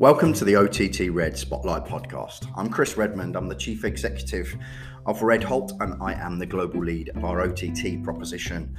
Welcome to the OTT Red Spotlight podcast. I'm Chris Redmond. I'm the Chief Executive of Redholt, and I am the global lead of our OTT proposition,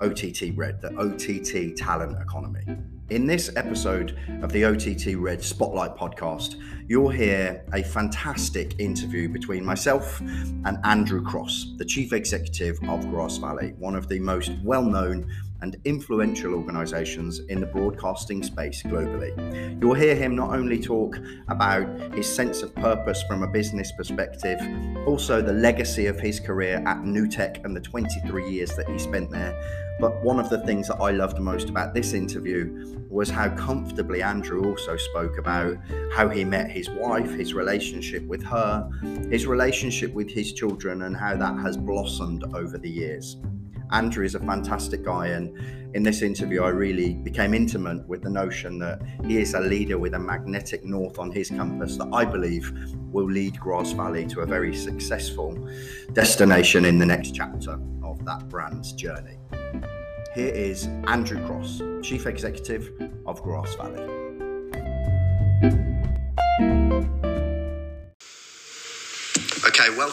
OTT Red, the OTT talent economy. In this episode of the OTT Red Spotlight podcast, you'll hear a fantastic interview between myself and Andrew Cross, the Chief Executive of Grass Valley, one of the most well known and influential organisations in the broadcasting space globally. You'll hear him not only talk about his sense of purpose from a business perspective, also the legacy of his career at NewTek and the 23 years that he spent there. But one of the things that I loved most about this interview was how comfortably Andrew also spoke about how he met his wife, his relationship with her, his relationship with his children, and how that has blossomed over the years. Andrew is a fantastic guy, and in this interview, I really became intimate with the notion that he is a leader with a magnetic north on his compass that I believe will lead Grass Valley to a very successful destination in the next chapter of that brand's journey. Here is Andrew Cross, Chief Executive of Grass Valley.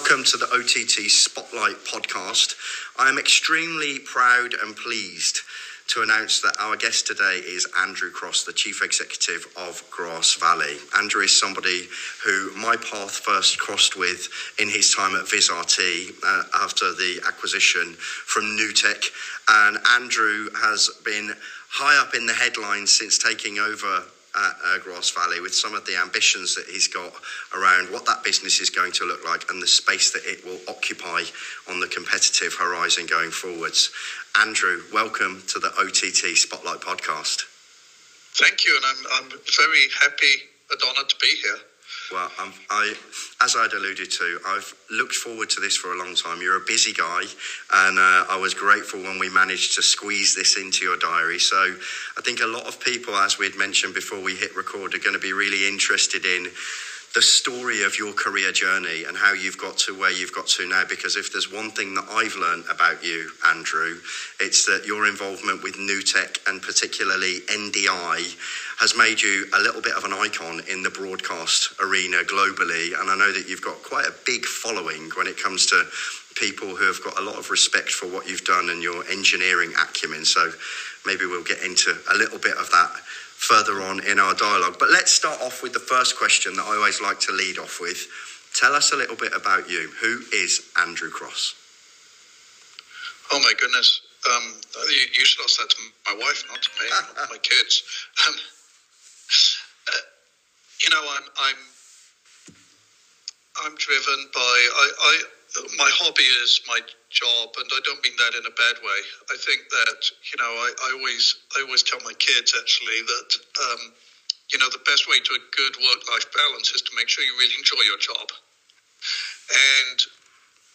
Welcome to the OTT Spotlight podcast. I am extremely proud and pleased to announce that our guest today is Andrew Cross, the Chief Executive of Grass Valley. Andrew is somebody who my path first crossed with in his time at VizRT uh, after the acquisition from NewTek. And Andrew has been high up in the headlines since taking over at uh, Grass Valley with some of the ambitions that he's got around what that business is going to look like and the space that it will occupy on the competitive horizon going forwards. Andrew, welcome to the OTT Spotlight podcast. Thank you, and I'm, I'm very happy and honoured to be here. Well, I'm, I, as I'd alluded to, I've looked forward to this for a long time. You're a busy guy, and uh, I was grateful when we managed to squeeze this into your diary. So, I think a lot of people, as we'd mentioned before we hit record, are going to be really interested in the story of your career journey and how you've got to where you've got to now. Because if there's one thing that I've learned about you, Andrew, it's that your involvement with NewTek and particularly NDI has made you a little bit of an icon in the broadcast arena globally. And I know that you've got quite a big following when it comes to people who have got a lot of respect for what you've done and your engineering acumen. So maybe we'll get into a little bit of that further on in our dialogue. But let's start off with the first question that I always like to lead off with. Tell us a little bit about you. Who is Andrew Cross? Oh my goodness. Um, you, you, should ask that to my wife, not to me, not my kids. Um, uh, you know, I'm, I'm, I'm driven by, I, I, my hobby is my job, and I don't mean that in a bad way. I think that you know, I, I always I always tell my kids actually that um, you know the best way to a good work life balance is to make sure you really enjoy your job, and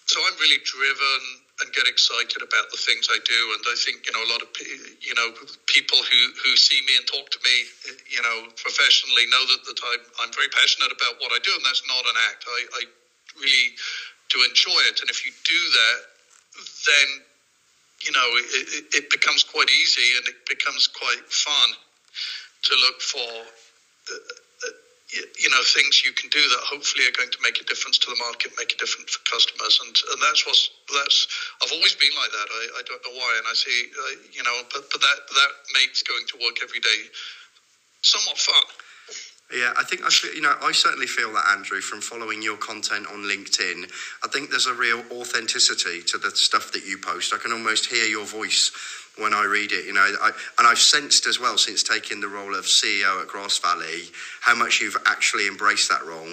so I'm really driven and get excited about the things I do. And I think you know a lot of you know people who who see me and talk to me, you know, professionally know that that I'm I'm very passionate about what I do, and that's not an act. I, I really do enjoy it, and if you do that, then you know it, it, becomes quite easy and it becomes quite fun to look for uh, uh, you know things you can do that hopefully are going to make a difference to the market make a difference for customers. And, and that's what that's I've always been like that. I, I don't know why. And I see uh, you know but but that that makes going to work every day somewhat fun yeah, I think I you know I certainly feel that Andrew from following your content on LinkedIn. I think there's a real authenticity to the stuff that you post. I can almost hear your voice when I read it. You know, I, and I've sensed as well since taking the role of CEO at Grass Valley how much you've actually embraced that role.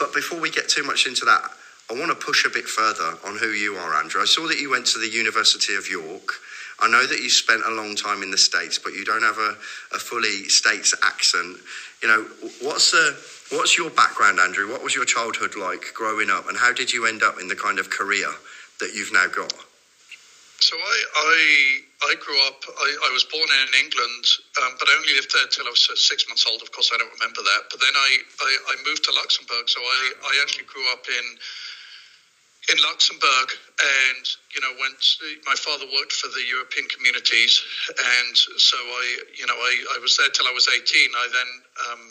But before we get too much into that, I want to push a bit further on who you are, Andrew. I saw that you went to the University of York. I know that you spent a long time in the States, but you don't have a, a fully States accent. You know, what's the what's your background, Andrew? What was your childhood like growing up, and how did you end up in the kind of career that you've now got? So I I, I grew up. I, I was born in England, um, but I only lived there until I was six months old. Of course, I don't remember that. But then I, I, I moved to Luxembourg, so I, I actually grew up in in Luxembourg, and you know, went. My father worked for the European Communities, and so I, you know, I, I was there till I was eighteen. I then, um,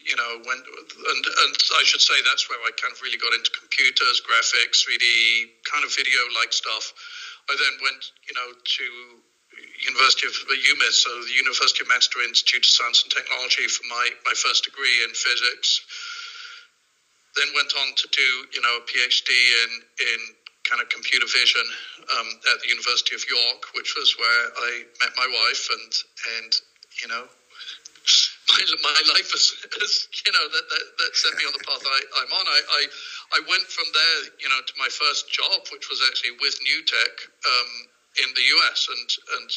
you know, went and and I should say that's where I kind of really got into computers, graphics, 3D, kind of video like stuff. I then went, you know, to University of UMIST, so the University of Manchester Institute of Science and Technology for my, my first degree in physics. Then went on to do, you know, a PhD in, in kind of computer vision um, at the University of York, which was where I met my wife, and and you know, my, my life has you know that, that, that set me on the path I, I'm on. I, I I went from there, you know, to my first job, which was actually with NewTek. Um, in the US, and and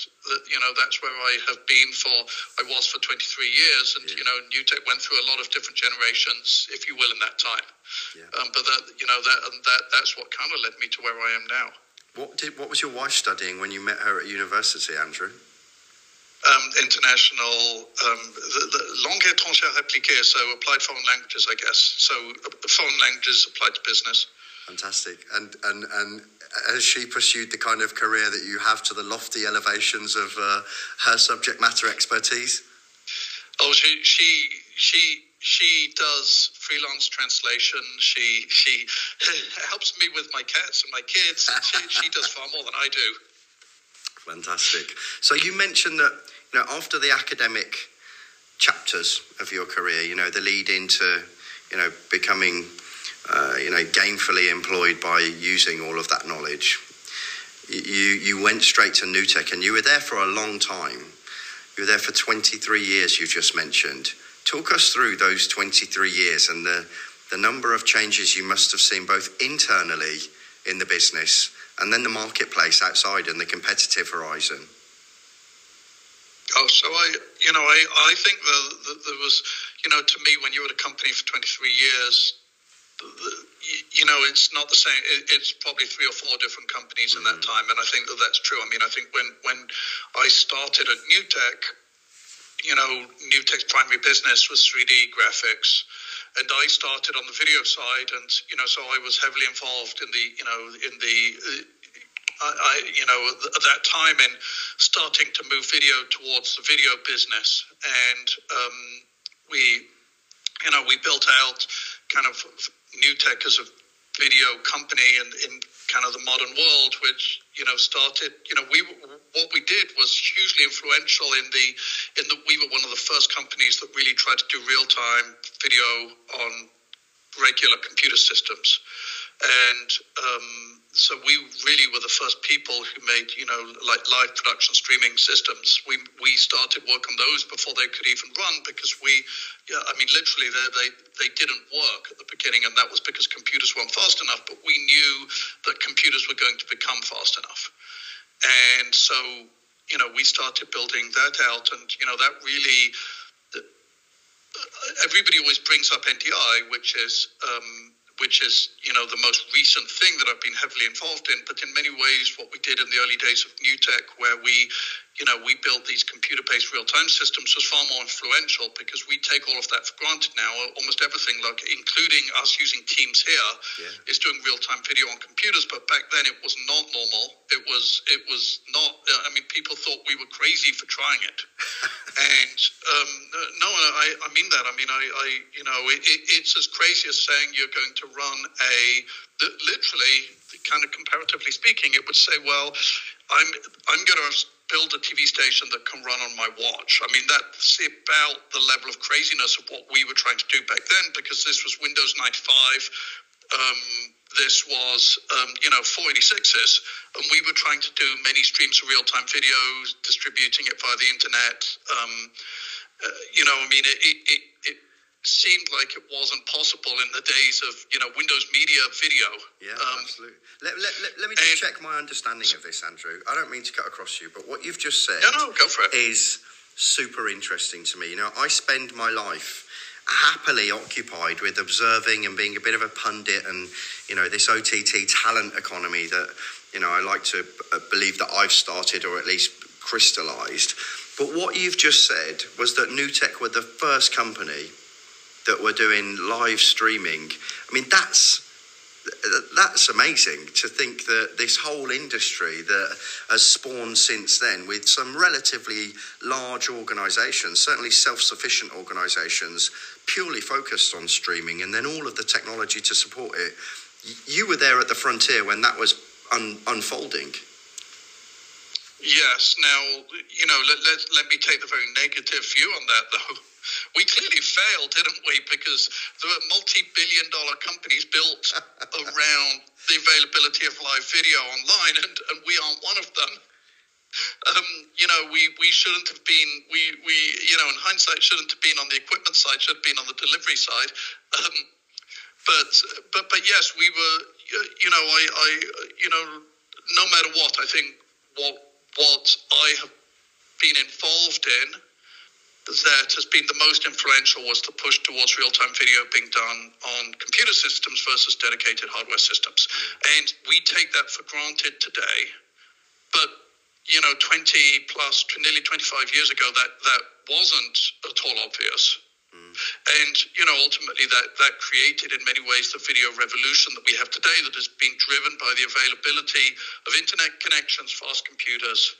you know that's where I have been for I was for 23 years, and yeah. you know NewTek went through a lot of different generations, if you will, in that time. Yeah. Um, but that you know that and that that's what kind of led me to where I am now. What did what was your wife studying when you met her at university, Andrew? Um, international um, the, the langue étrangère appliquée, so applied foreign languages, I guess. So uh, foreign languages applied to business. Fantastic. And and and has she pursued the kind of career that you have to the lofty elevations of uh, her subject matter expertise? Oh, she she she she does freelance translation. She she helps me with my cats and my kids. she, she does far more than I do. Fantastic. So you mentioned that you know after the academic chapters of your career, you know the lead into you know becoming uh, you know, gainfully employed by using all of that knowledge. You, you went straight to NewTek and you were there for a long time. You were there for 23 years, you just mentioned. Talk us through those 23 years and the, the number of changes you must have seen both internally in the business and then the marketplace outside and the competitive horizon. Oh, so I, you know, I, I think that there was, you know, to me, when you were at a company for 23 years, you know, it's not the same. It's probably three or four different companies in that mm. time, and I think that that's true. I mean, I think when when I started at NewTek, you know, NewTek's primary business was 3D graphics, and I started on the video side, and you know, so I was heavily involved in the, you know, in the. I, I, you know, at that time in starting to move video towards the video business, and um, we, you know, we built out kind of NewTek as a video company in, in kind of the modern world, which you know started. You know, we what we did was hugely influential in the in that we were one of the first companies that really tried to do real time video on regular computer systems, and um, so we really were the first people who made you know like live production streaming systems. We we started work on those before they could even run because we yeah, i mean literally they, they they didn't work at the beginning and that was because computers weren't fast enough but we knew that computers were going to become fast enough. And so you know we started building that out and you know that really everybody always brings up NDI, which is um, which is you know the most recent thing that I've been heavily involved in. But in many ways, what we did in the early days of NewTek, where we you know we built these computer-based real-time systems, was far more influential because we take all of that for granted now. Almost everything, like including us using Teams here, yeah. is doing real-time video on computers. But back then, it was not normal. It was it was not. Uh, I mean, people thought we were crazy for trying it. and um, no, I, I mean that. I mean, I, I you know, it, it, it's as crazy as saying you're going to run a literally, kind of comparatively speaking, it would say, well, I'm I'm going to build a TV station that can run on my watch. I mean, that's about the level of craziness of what we were trying to do back then, because this was Windows 95. Um, this was, um, you know, 486s, and we were trying to do many streams of real-time videos, distributing it via the internet. Um, uh, you know, I mean, it, it, it seemed like it wasn't possible in the days of you know Windows Media Video. Yeah, um, absolutely. Let, let, let, let, me just check my understanding of this, Andrew. I don't mean to cut across you, but what you've just said no, no, go for it. is super interesting to me. You know, I spend my life happily occupied with observing and being a bit of a pundit and you know this OTT talent economy that you know I like to uh, believe that I've started or at least crystallized. But what you've just said was that NewTek were the first company that were doing live streaming. I mean, that's that's amazing to think that this whole industry that has spawned since then with some relatively large organizations certainly self-sufficient organizations purely focused on streaming and then all of the technology to support it you were there at the frontier when that was un- unfolding yes now you know let, let, let me take the very negative view on that though we clearly failed, didn't we? Because there were multi-billion dollar companies built around the availability of live video online, and, and we aren't one of them. Um, you know, we, we shouldn't have been, we, we, you know, in hindsight, shouldn't have been on the equipment side, should have been on the delivery side. Um, but, but, but yes, we were, you know, I, I, you know, no matter what, I think what, what I have been involved in that has been the most influential was the push towards real-time video being done on computer systems versus dedicated hardware systems. And we take that for granted today. But, you know, 20 plus, nearly 25 years ago, that, that wasn't at all obvious. Mm. And, you know, ultimately that, that created in many ways the video revolution that we have today that is being driven by the availability of internet connections, fast computers,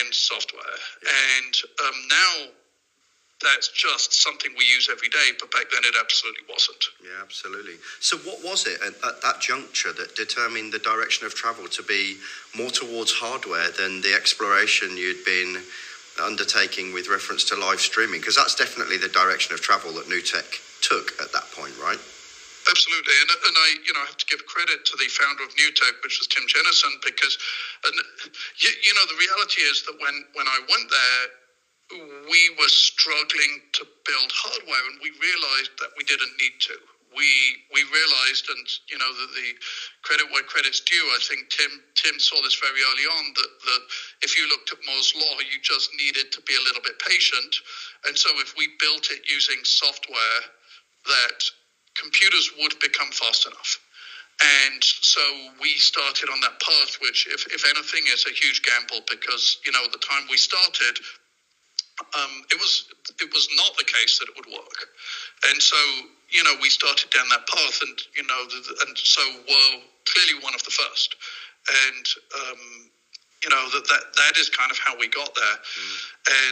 and software. Yeah. And um, now that's just something we use every day, but back then it absolutely wasn't. Yeah, absolutely. So, what was it at, at, that juncture that determined the direction of travel to be more towards hardware than the exploration you'd been undertaking with reference to live streaming? Because that's definitely the direction of travel that NewTek took at that point, right? Absolutely, and, and I, you know, have to give credit to the founder of NewTek, which was Tim Jenison, because, and you, you know, the reality is that when when I went there, we were struggling to build hardware, and we realized that we didn't need to. We we realized, and you know, that the credit where credit's due. I think Tim Tim saw this very early on that that if you looked at Moore's law, you just needed to be a little bit patient. And so, if we built it using software that computers would become fast enough. And so we started on that path, which, if, if anything, is a huge gamble because, you know, at the time we started, um, it was it was not the case that it would work. And so, you know, we started down that path, and you know, and so were clearly one of the first. And um, you know that that that is kind of how we got there. Mm.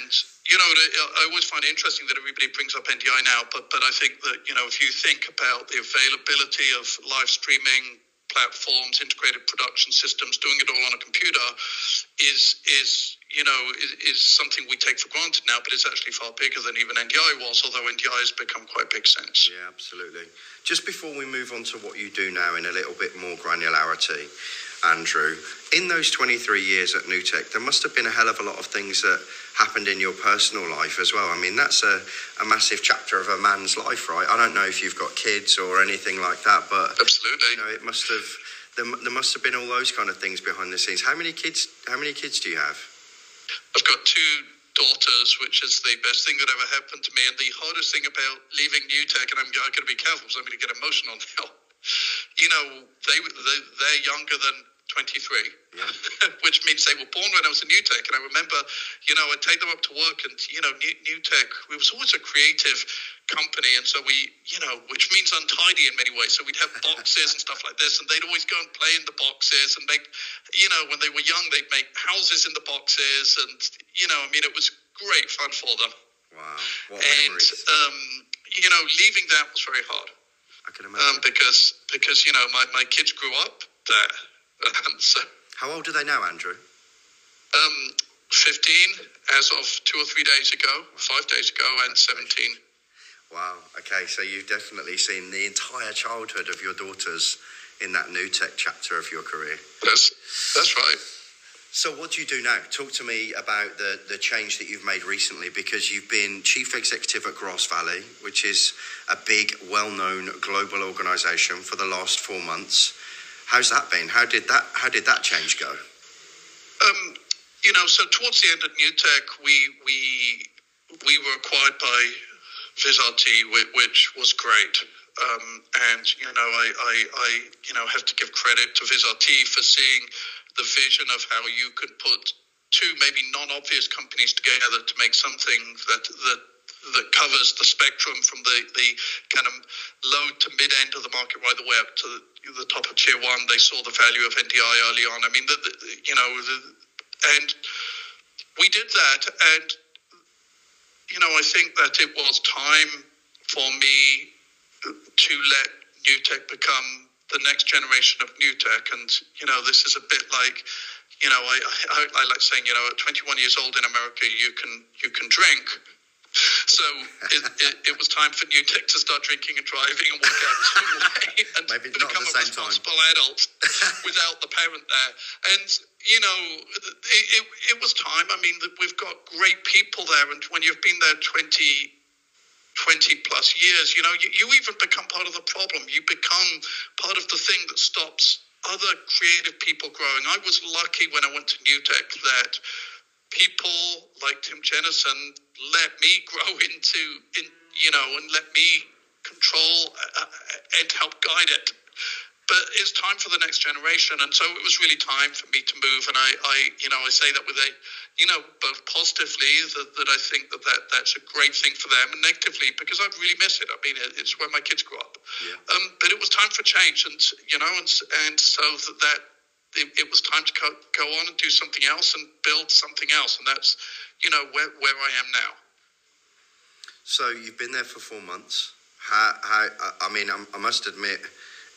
And you know, I always find it interesting that everybody brings up NDI now, but but I think that you know if you think about the availability of live streaming platforms, integrated production systems, doing it all on a computer, is is you know is, is something we take for granted now, but it's actually far bigger than even NDI was. Although NDI has become quite big since. Yeah, absolutely. Just before we move on to what you do now in a little bit more granularity. Andrew, in those 23 years at NewTek, there must have been a hell of a lot of things that happened in your personal life as well. I mean, that's a, a massive chapter of a man's life, right? I don't know if you've got kids or anything like that, but absolutely, you know, it must have. There, there must have been all those kind of things behind the scenes. How many kids? How many kids do you have? I've got two daughters, which is the best thing that ever happened to me. And the hardest thing about leaving NewTek, and I'm, I'm going to be careful because I'm going to get emotional now you know, they, they they're younger than 23, yeah. which means they were born when I was in NewTek. And I remember, you know, I'd take them up to work, and you know, New, tech. we was always a creative company, and so we, you know, which means untidy in many ways. So we'd have boxes and stuff like this, and they'd always go and play in the boxes and make, you know, when they were young, they'd make houses in the boxes, and you know, I mean, it was great fun for them. Wow! What and um, you know, leaving that was very hard. I can imagine. Um, because because you know my, my kids grew up there. so, How old are they now, Andrew? Um, 15 as of two or three days ago, five days ago, and 17. Wow. Okay, so you've definitely seen the entire childhood of your daughters in that NewTek chapter of your career. That's that's right. So, what do you do now? Talk to me about the, the change that you've made recently because you've been chief executive at Grass Valley, which is a big, well known global organization for the last four months. How's that been? How did that How did that change go? Um, you know, so towards the end of NewTek, we we we were acquired by VizRT, which was great. Um, and you know, I, I, I you know have to give credit to VizRT for seeing the vision of how you could put two maybe non-obvious companies together to make something that that that covers the spectrum from the, the kind of low to mid end of the market right the way up to the, the top of tier one. They saw the value of NDI early on. I mean, the, the, you know, and we did that. And, you know, I think that it was time for me to let NewTek become the next generation of NewTek. And, you know, this is a bit like, you know, I, I, I like saying, you know, at 21 years old in America, you can you can drink, so it, it, it, was time for NewTek to start drinking and driving and walk out own way and Maybe become a responsible time. adult without the parent there. And, you know, it, it, it was time. I mean, we've got great people there. And when you've been there 20, 20 plus years, you know, you, you even become part of the problem. You become part of the thing that stops other creative people growing. I was lucky when I went to NewTek that people like Tim Jenison let me grow into, in, you know, and let me control uh, uh, and help guide it. But it's time for the next generation, and so it was really time for me to move. And I, I you know, I say that with a, you know, both positively that, that I think that, that that's a great thing for them, and negatively because I really miss it. I mean, it's where my kids grew up. Yeah. Um, but it was time for change, and you know, and and so that, that it, it, was time to go, go on and do something else and build something else. And that's, you know, where, where I am now. So you've been there for four months. How, how, I mean, I must admit,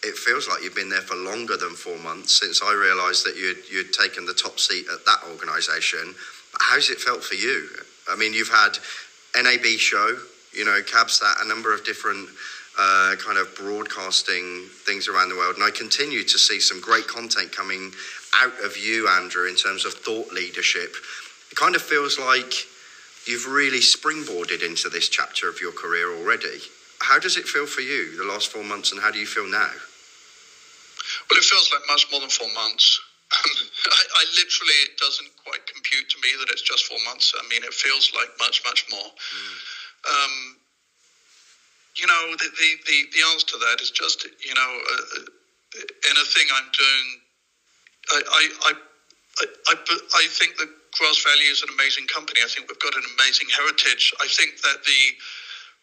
it feels like you've been there for longer than four months since I realised that you'd, you'd taken the top seat at that organisation. How's it felt for you? I mean, you've had NAB show, you know, CabSat, a number of different uh, kind of broadcasting things around the world. And I continue to see some great content coming out of you, Andrew, in terms of thought leadership. It kind of feels like you've really springboarded into this chapter of your career already. How does it feel for you, the last four months, and how do you feel now? Well, it feels like much more than four months. I, I, literally, it doesn't quite compute to me that it's just four months. I mean, it feels like much, much more. Mm. Um, you know, the, the, the, the, answer to that is just, you know, uh, anything I'm doing, I, I, I, I, I think that Grass Valley is an amazing company. I think we've got an amazing heritage. I think that the,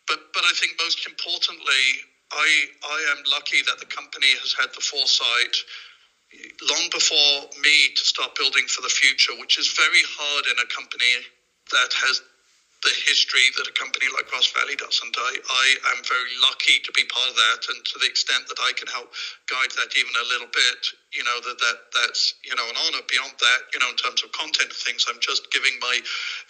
but, but I think most importantly, I, I am lucky that the company has had the foresight long before me to start building for the future, which is very hard in a company that has the history that a company like Grass Valley does. And I, I am very lucky to be part of that. And to the extent that I can help guide that even a little bit, you know, that, that that's, you know, an honor beyond that, you know, in terms of content things, I'm just giving my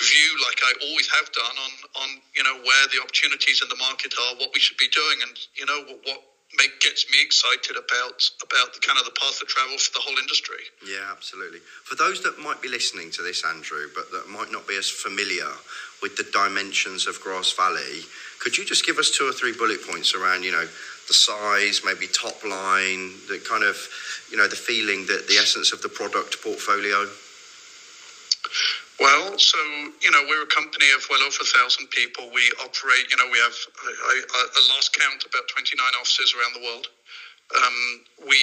view like I always have done on, on, you know, where the opportunities in the market are, what we should be doing and, you know, what, what make, gets me excited about about the kind of the path of travel for the whole industry. Yeah, absolutely. For those that might be listening to this, Andrew, but that might not be as familiar with the dimensions of Grass Valley. Could you just give us two or three bullet points around, you know, the size, maybe top line, the kind of, you know, the feeling that the essence of the product portfolio? Well, so you know, we're a company of well over a thousand people. We operate, you know, we have a last count about twenty nine offices around the world. Um, we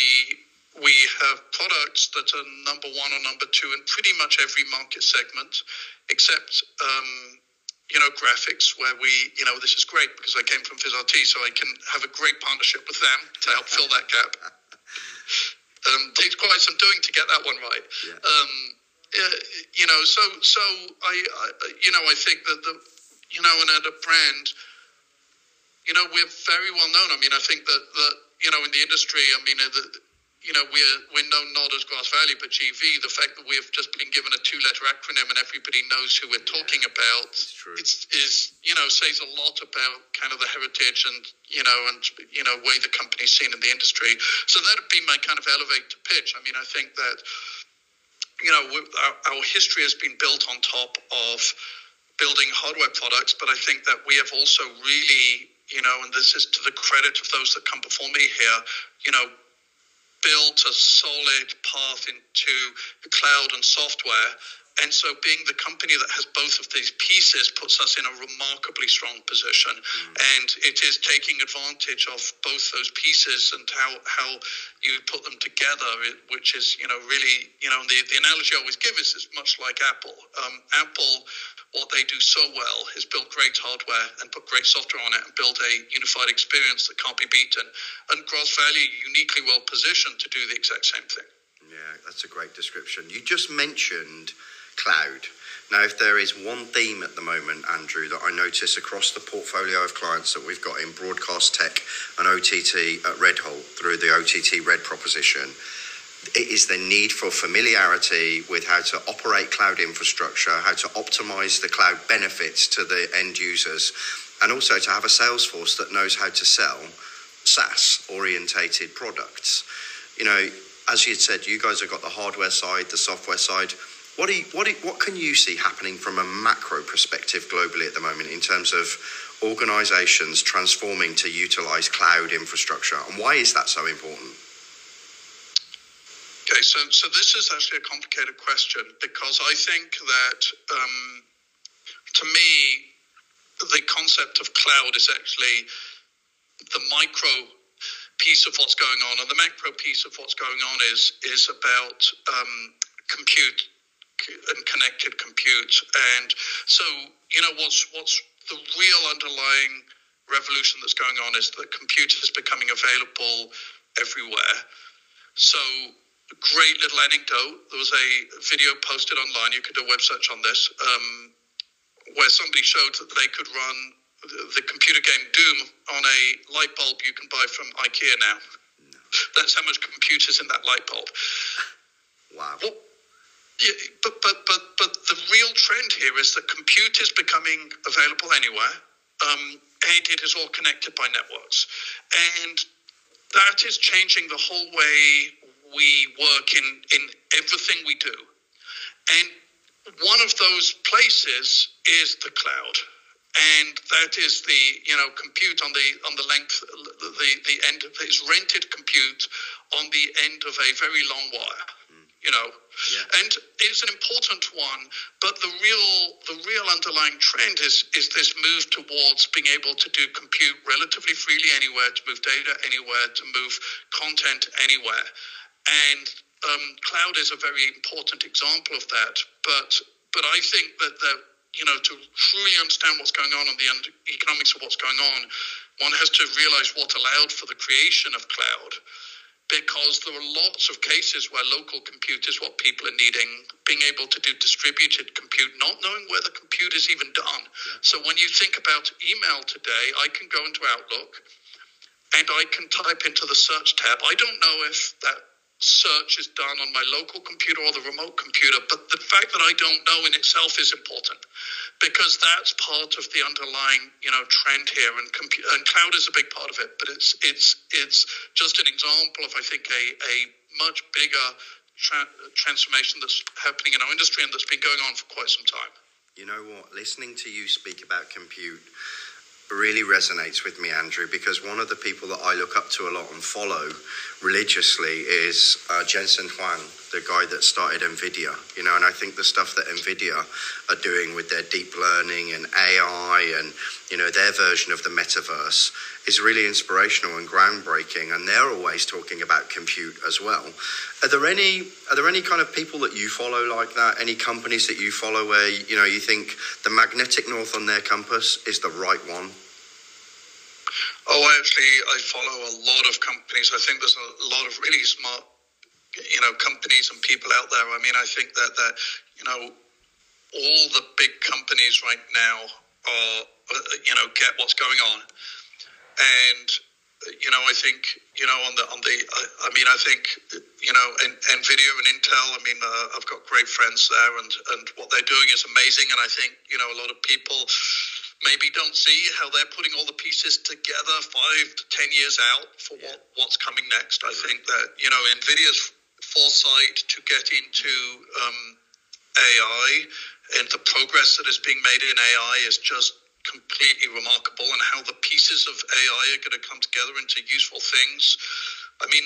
we have products that are number one or number two in pretty much every market segment, except um, you know, graphics where we, you know, this is great because I came from VizRT, so I can have a great partnership with them to help fill that gap. Um, takes quite some doing to get that one right. Yeah. Um, uh, you know, so so I, I, you know, I think that the, you know, and at a brand, you know, we're very well known. I mean, I think that that you know, in the industry, I mean, the, you know, we're, we're known not as Grass Valley, but GV. The fact that we've just been given a two letter acronym and everybody knows who we're yeah, talking about it's, is, you know, says a lot about kind of the heritage and, you know, and, you know, way the company's seen in the industry. So that'd be my kind of elevator pitch. I mean, I think that, you know, our, our history has been built on top of building hardware products, but I think that we have also really, you know, and this is to the credit of those that come before me here, you know, built a solid path into cloud and software. And so, being the company that has both of these pieces puts us in a remarkably strong position. Mm. And it is taking advantage of both those pieces and how, how you put them together, which is, you know, really, you know, the, the analogy I always give is, is much like Apple. Um, Apple what they do so well is build great hardware and put great software on it and build a unified experience that can't be beaten. And Grass Valley uniquely well positioned to do the exact same thing. Yeah, that's a great description. You just mentioned cloud. Now, if there is one theme at the moment, Andrew, that I notice across the portfolio of clients that we've got in broadcast tech and OTT at Redholt through the OTT Red proposition, it is the need for familiarity with how to operate cloud infrastructure, how to optimize the cloud benefits to the end users, and also to have a sales force that knows how to sell SaaS orientated products. You know, as you said, you guys have got the hardware side, the software side what, you, what, what can you see happening from a macro perspective globally at the moment in terms of organizations transforming to utilize cloud infrastructure? And why is that so important? Okay, so, so this is actually a complicated question because I think that um, to me, the concept of cloud is actually the micro piece of what's going on, and the macro piece of what's going on is is about um, compute and connected compute. And so, you know, what's what's the real underlying revolution that's going on is that compute is becoming available everywhere. So, great little anecdote. There was a video posted online. You could do a web search on this, um, where somebody showed that they could run the, computer game Doom on a light bulb you can buy from IKEA now. No. That's how much compute is in that light bulb. Wow. Yeah, but, but, but, but the real trend here is that compute is becoming available anywhere, um, and it is all connected by networks. And that is changing the whole way we work in, in everything we do. And one of those places is the cloud. And that is the you know compute on the on the length the the end of it's rented compute on the end of a very long wire you know. Yeah. And it's an important one, but the real the real underlying trend is is this move towards being able to do compute relatively freely anywhere, to move data anywhere, to move content anywhere. And um, cloud is a very important example of that. But but I think that the you know to truly understand what's going on and the economics of what's going on, one has to realize what allowed for the creation of cloud because there are lots of cases where local compute is what people are needing, being able to do distributed compute, not knowing where the compute is even done. Yeah. So when you think about email today, I can go into Outlook and I can type into the search tab. I don't know if that search is done on my local computer or the remote computer, but the fact that I don't know in itself is important because that's part of the underlying you know trend here, and, compu- and cloud is a big part of it. But it's it's it's just an example of I think a a much bigger tra- transformation that's happening in our industry and that's been going on for quite some time. You know what? Listening to you speak about compute really resonates with me, Andrew, because one of the people that I look up to a lot and follow religiously is uh, Jensen Huang, the guy that started NVIDIA. You know, and I think the stuff that NVIDIA are doing with their deep learning and AI and, you know, their version of the metaverse is really inspirational and groundbreaking. And they're always talking about compute as well. Are there any, are there any kind of people that you follow like that? Any companies that you follow where, you know, you think the magnetic north on their compass is the right one? Oh, I actually, I follow a lot of companies. I think there's a lot of really smart, you know, companies and people out there. I mean, I think that that you know, all the big companies right now are, uh, you know, get what's going on, and you know, I think you know on the on the. I, I mean, I think you know, and Nvidia and Intel. I mean, uh, I've got great friends there, and and what they're doing is amazing. And I think you know, a lot of people maybe don't see how they're putting all the pieces together five to ten years out for yeah. what, what's coming next. I think that you know Nvidia's foresight to get into um, AI and the progress that is being made in AI is just completely remarkable, and how the pieces of AI are going to come together into useful things. I mean,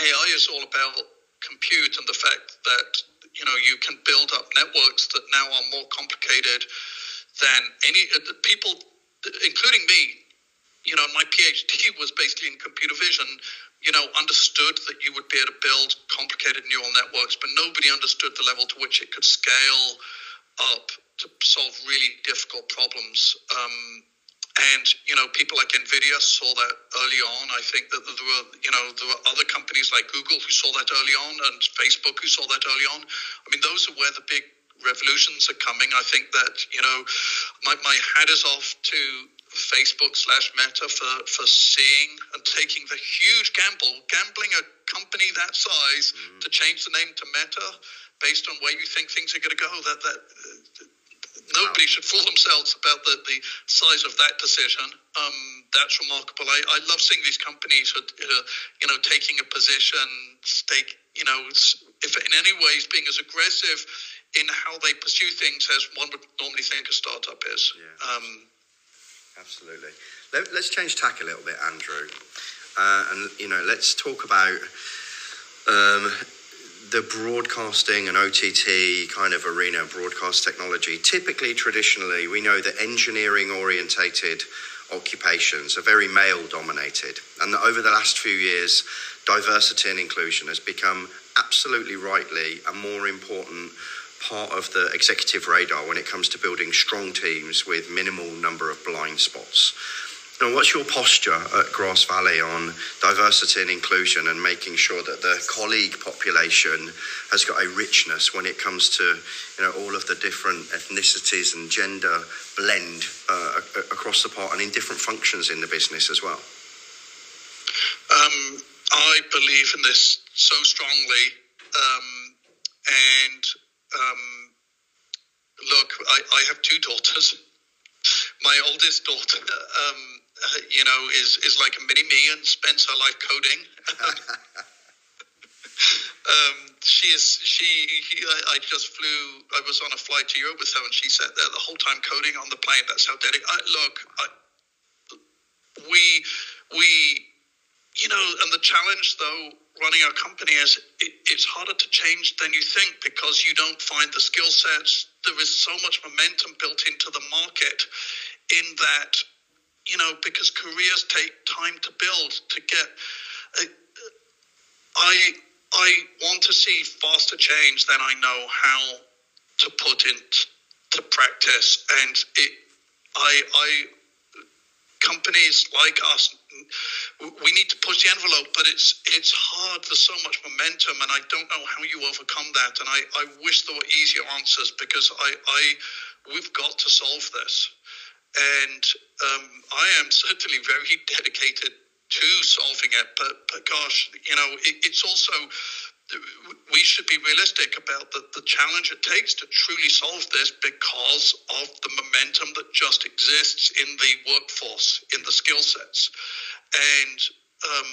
AI is all about compute and the fact that you know you can build up networks that now are more complicated than any uh, people, including me. You know, my PhD was basically in computer vision. You know, understood that you would be able to build complicated neural networks, but nobody understood the level to which it could scale up to solve really difficult problems. Um, and you know, people like Nvidia saw that early on. I think that there were, you know, there were other companies like Google who saw that early on, and Facebook who saw that early on. I mean, those are where the big revolutions are coming. I think that you know, my, my hat is off to Facebook slash Meta for for seeing and taking the huge gamble, gambling a company that size mm. to change the name to Meta based on where you think things are going to go. That that nobody should fool themselves about the, the size of that decision. Um, that's remarkable. I, I love seeing these companies, who, uh, you know, taking a position, stake, you know, if in any ways being as aggressive in how they pursue things as one would normally think a startup is. Yeah. Um, Absolutely. Let, us change tack a little bit, Andrew, uh, and you know, let's talk about. Um, the broadcasting and OTT kind of arena, broadcast technology, typically, traditionally, we know that engineering orientated occupations are very male dominated. And that over the last few years, diversity and inclusion has become absolutely rightly a more important part of the executive radar when it comes to building strong teams with minimal number of blind spots. Now, what's your posture at Grass Valley on diversity and inclusion and making sure that the colleague population has got a richness when it comes to you know all of the different ethnicities and gender blend uh, across the part and in different functions in the business as well? Um, I believe in this so strongly, um, and um, look, I, I, have two daughters. My oldest daughter um, you know, is is like a mini me and spends her life coding. um, she is she. He, I, I, just flew. I was on a flight to Europe with her, and she sat there the whole time coding on the plane. That's how dedicated. Look, I, we we you know, and the challenge though running a company is it, it's harder to change than you think because you don't find the skill sets. There is so much momentum built into the market in that you know, because careers take time to build to get. I I want to see faster change than I know how to put into practice, and it. I I companies like us we need to push the envelope but it's it's hard there's so much momentum and i don't know how you overcome that and i i wish there were easier answers because i i we've got to solve this and um, I am certainly very dedicated to solving it. But, but gosh, you know, it, it's also we should be realistic about the, the challenge it takes to truly solve this because of the momentum that just exists in the workforce, in the skill sets. And, um,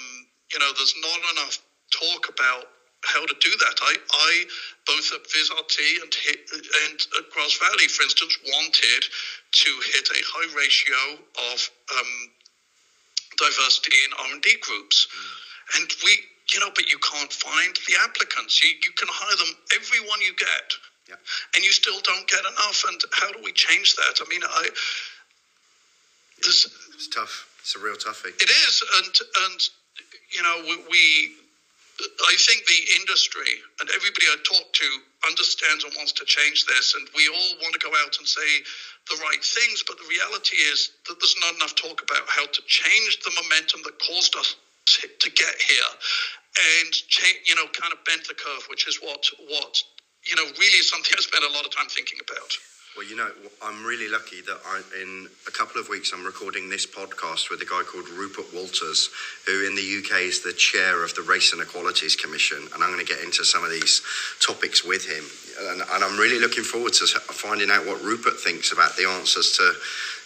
you know, there's not enough talk about how to do that. I, I both at VizRT and, and at Grass Valley, for instance, wanted to hit a high ratio of um, diversity in R&D groups. Mm. And we, you know, but you can't find the applicants. You, you can hire them, everyone you get, yeah. and you still don't get enough. And how do we change that? I mean, I, this, it's tough. It's a real toughie. It is. And, and you know, we, we I think the industry and everybody I talk to understands and wants to change this, and we all want to go out and say the right things. But the reality is that there's not enough talk about how to change the momentum that caused us to, get here, and change, you know, kind of bend the curve, which is what what you know really is something I spend a lot of time thinking about. Well, you know, I'm really lucky that I, in a couple of weeks I'm recording this podcast with a guy called Rupert Walters, who in the UK is the chair of the Race and Equalities Commission, and I'm going to get into some of these topics with him. And, and I'm really looking forward to finding out what Rupert thinks about the answers to,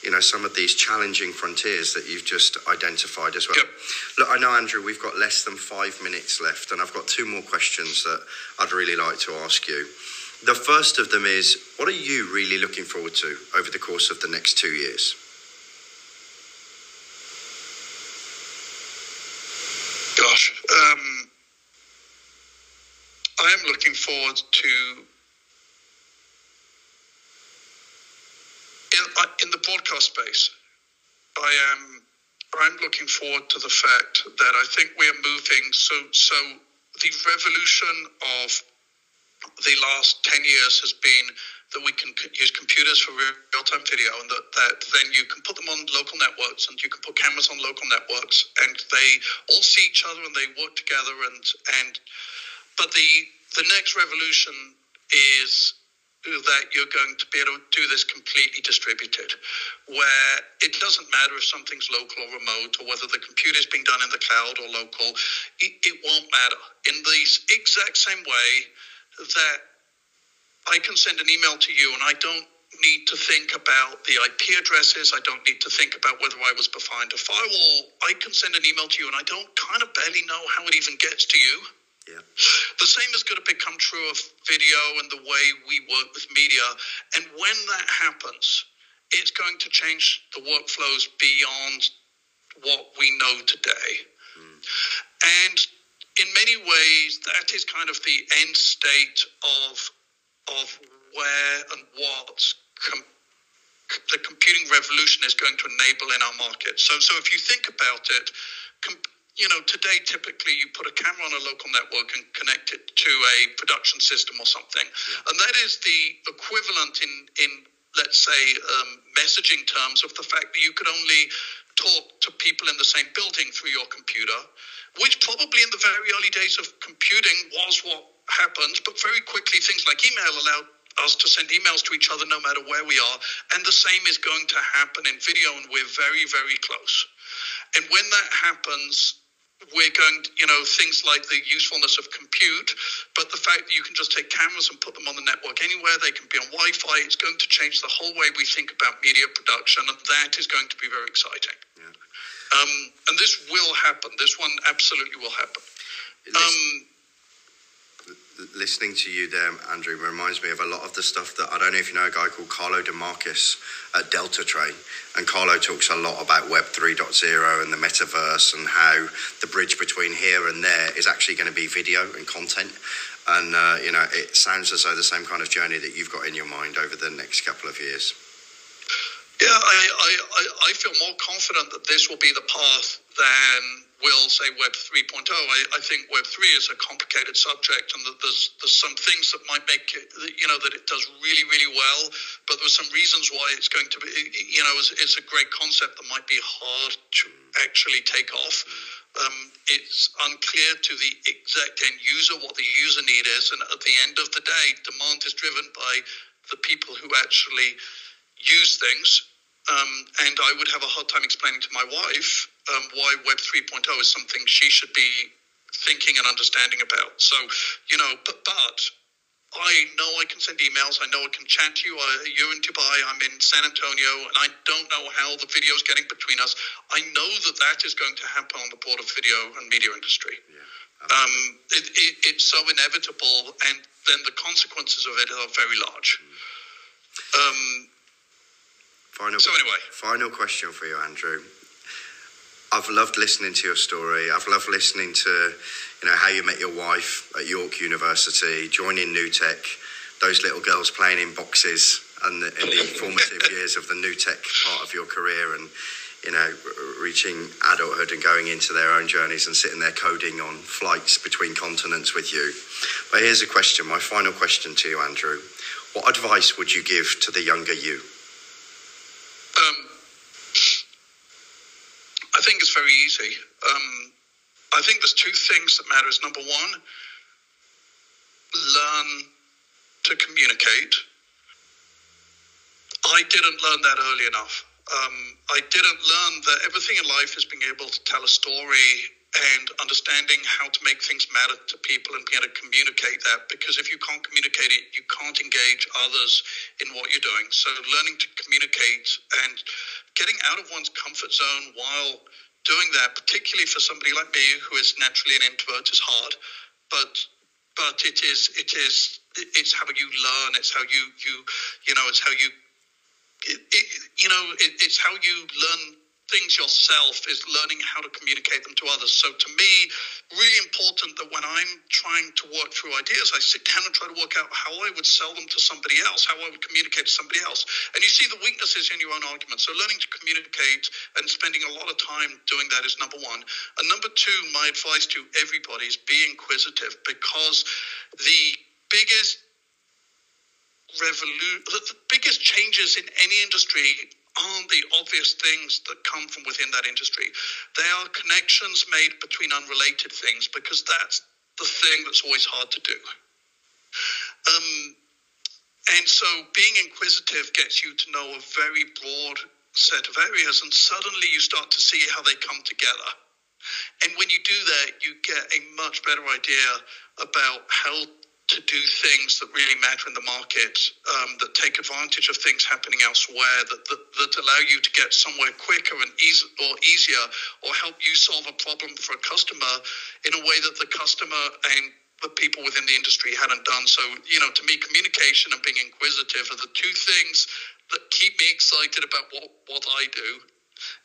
you know, some of these challenging frontiers that you've just identified as well. Yep. Look, I know Andrew, we've got less than five minutes left, and I've got two more questions that I'd really like to ask you. The first of them is what are you really looking forward to over the course of the next two years? Gosh, um, I am looking forward to in, in the broadcast space. I am I'm looking forward to the fact that I think we are moving so so the revolution of the last 10 years has been that we can use computers for real-time video, and that, that then you can put them on local networks, and you can put cameras on local networks, and they all see each other and they work together. And and but the the next revolution is that you're going to be able to do this completely distributed, where it doesn't matter if something's local or remote, or whether the computer is being done in the cloud or local. It, it won't matter. In the exact same way that I can send an email to you and I don't need to think about the IP addresses. I don't need to think about whether I was behind a firewall. I can send an email to you and I don't kind of barely know how it even gets to you. Yeah. The same is going to become true of video and the way we work with media. And when that happens, it's going to change the workflows beyond what we know today. Hmm. And in many ways, that is kind of the end state of of where and what com- the computing revolution is going to enable in our market. So, so if you think about it, com- you know, today typically you put a camera on a local network and connect it to a production system or something, and that is the equivalent in in let's say um, messaging terms of the fact that you could only to people in the same building through your computer, which probably in the very early days of computing was what happened, but very quickly things like email allowed us to send emails to each other no matter where we are, and the same is going to happen in video, and we're very, very close. And when that happens, we're going to, you know, things like the usefulness of compute, but the fact that you can just take cameras and put them on the network anywhere, they can be on Wi Fi, it's going to change the whole way we think about media production, and that is going to be very exciting. Yeah. Um, and this will happen. This one absolutely will happen. Um, listening to you there, Andrew, reminds me of a lot of the stuff that I don't know if you know a guy called Carlo De Marchis at Deltatre. And Carlo talks a lot about Web 3.0 and the metaverse and how the bridge between here and there is actually going to be video and content. And, uh, you know, it sounds as though the same kind of journey that you've got in your mind over the next couple of years. Yeah, I, I, I, I feel more confident that this will be the path than will say Web 3.0. I, I think Web 3 is a complicated subject, and that there's there's some things that might make it, you know, that it does really really well, but there's some reasons why it's going to be, you know, it's, it's a great concept that might be hard to actually take off. Um, it's unclear to the exact end user what the user need is, and at the end of the day, demand is driven by the people who actually use things. Um, and I would have a hard time explaining to my wife um, why Web 3.0 is something she should be thinking and understanding about. So, you know, but, but I know I can send emails. I know I can chat to you. I, you're in Dubai. I'm in San Antonio, and I don't know how the video is getting between us. I know that that is going to happen on the board of video and media industry. Yeah. Um, it, it, it's so inevitable, and then the consequences of it are very large. Um, Final, So anyway. final question for you, Andrew. I've loved listening to your story. I've loved listening to, you know, how you met your wife at York University, joining NewTek, those little girls playing in boxes, and the, in the formative years of the NewTek part of your career, and you know, reaching adulthood and going into their own journeys and sitting there coding on flights between continents with you. But here's a question. My final question to you, Andrew. What advice would you give to the younger you? Um, I think Um, I think there's two things that matters. Number one, learn to communicate. I didn't learn that early enough. Um, I didn't learn that everything in life is being able to tell a story and understanding how to make things matter to people and being able to communicate that. Because if you can't communicate it, you can't engage others in what you're doing. So learning to communicate and getting out of one's comfort zone while doing that, particularly for somebody like me who is naturally an introvert, is hard. But but it is it is it's how you learn. It's how you you you know it's how you it, it, you know it, it's how you learn things yourself is learning how to communicate them to others. So to me really important that when i'm trying to work through ideas i sit down and try to work out how i would sell them to somebody else how i would communicate to somebody else. And you see the weaknesses in your own argument. So learning to communicate and spending a lot of time doing that is number one. And number two my advice to everybody is be inquisitive because the biggest revolution, the biggest changes in any industry aren't the obvious things that come from within that industry. They are connections made between unrelated things because that's the thing that's always hard to do. Um, and so being inquisitive gets you to know a very broad set of areas, and suddenly you start to see how they come together. And when you do that, you get a much better idea about how to do things that really matter in the market, um, that take advantage of things happening elsewhere, that, that, that allow you to get somewhere quicker and easy, or easier, or help you solve a problem for a customer in a way that the customer and the people within the industry hadn't done. So, you know, to me, communication and being inquisitive are the two things that keep me excited about what, what I do.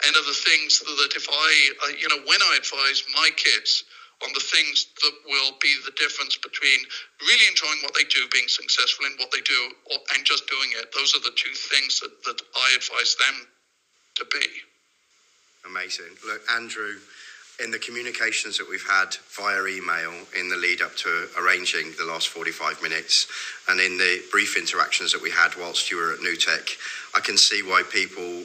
And are the things that if I, you know, when I advise my kids on the things that will be the difference between really enjoying what they do, being successful in what they do, or, and just doing it. Those are the two things that, that I advise them to be. Amazing. Look, Andrew, in the communications that we've had via email in the lead up to arranging the last 45 minutes and in the brief interactions that we had whilst you were at NewTek, I can see why people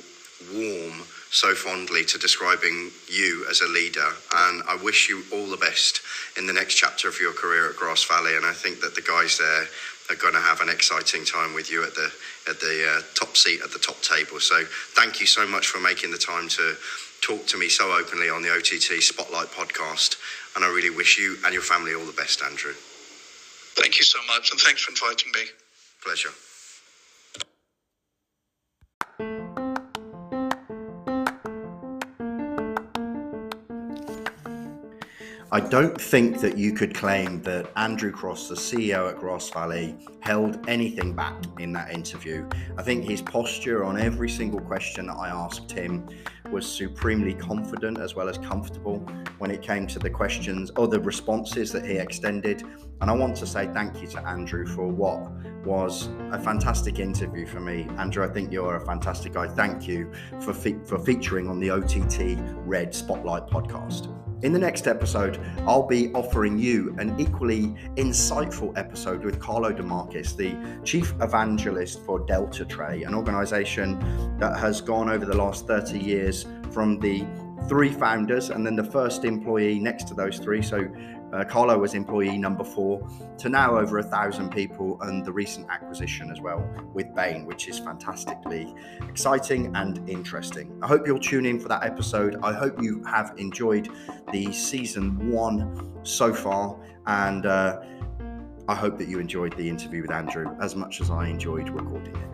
warm so fondly to describing you as a leader. And I wish you all the best in the next chapter of your career at Grass Valley. And I think that the guys there are going to have an exciting time with you at the at the uh, top seat at the top table. So thank you so much for making the time to talk to me so openly on the OTT Spotlight podcast. And I really wish you and your family all the best, Andrew. Thank you so much, and thanks for inviting me. Pleasure. I don't think that you could claim that Andrew Cross, the CEO at Grass Valley, held anything back in that interview. I think his posture on every single question that I asked him was supremely confident as well as comfortable when it came to the questions or the responses that he extended. And I want to say thank you to Andrew for what was a fantastic interview for me. Andrew, I think you're a fantastic guy. Thank you for, fe- for featuring on the OTT Red Spotlight podcast. In the next episode, I'll be offering you an equally insightful episode with Carlo De Marchis, the Chief Evangelist for Deltatre, an organization that has gone over the last 30 years from the three founders and then the first employee next to those three. So uh, Carlo was employee number four to now over a thousand people, and the recent acquisition as well with Bain, which is fantastically exciting and interesting. I hope you'll tune in for that episode. I hope you have enjoyed the season one so far, and uh, I hope that you enjoyed the interview with Andrew as much as I enjoyed recording it.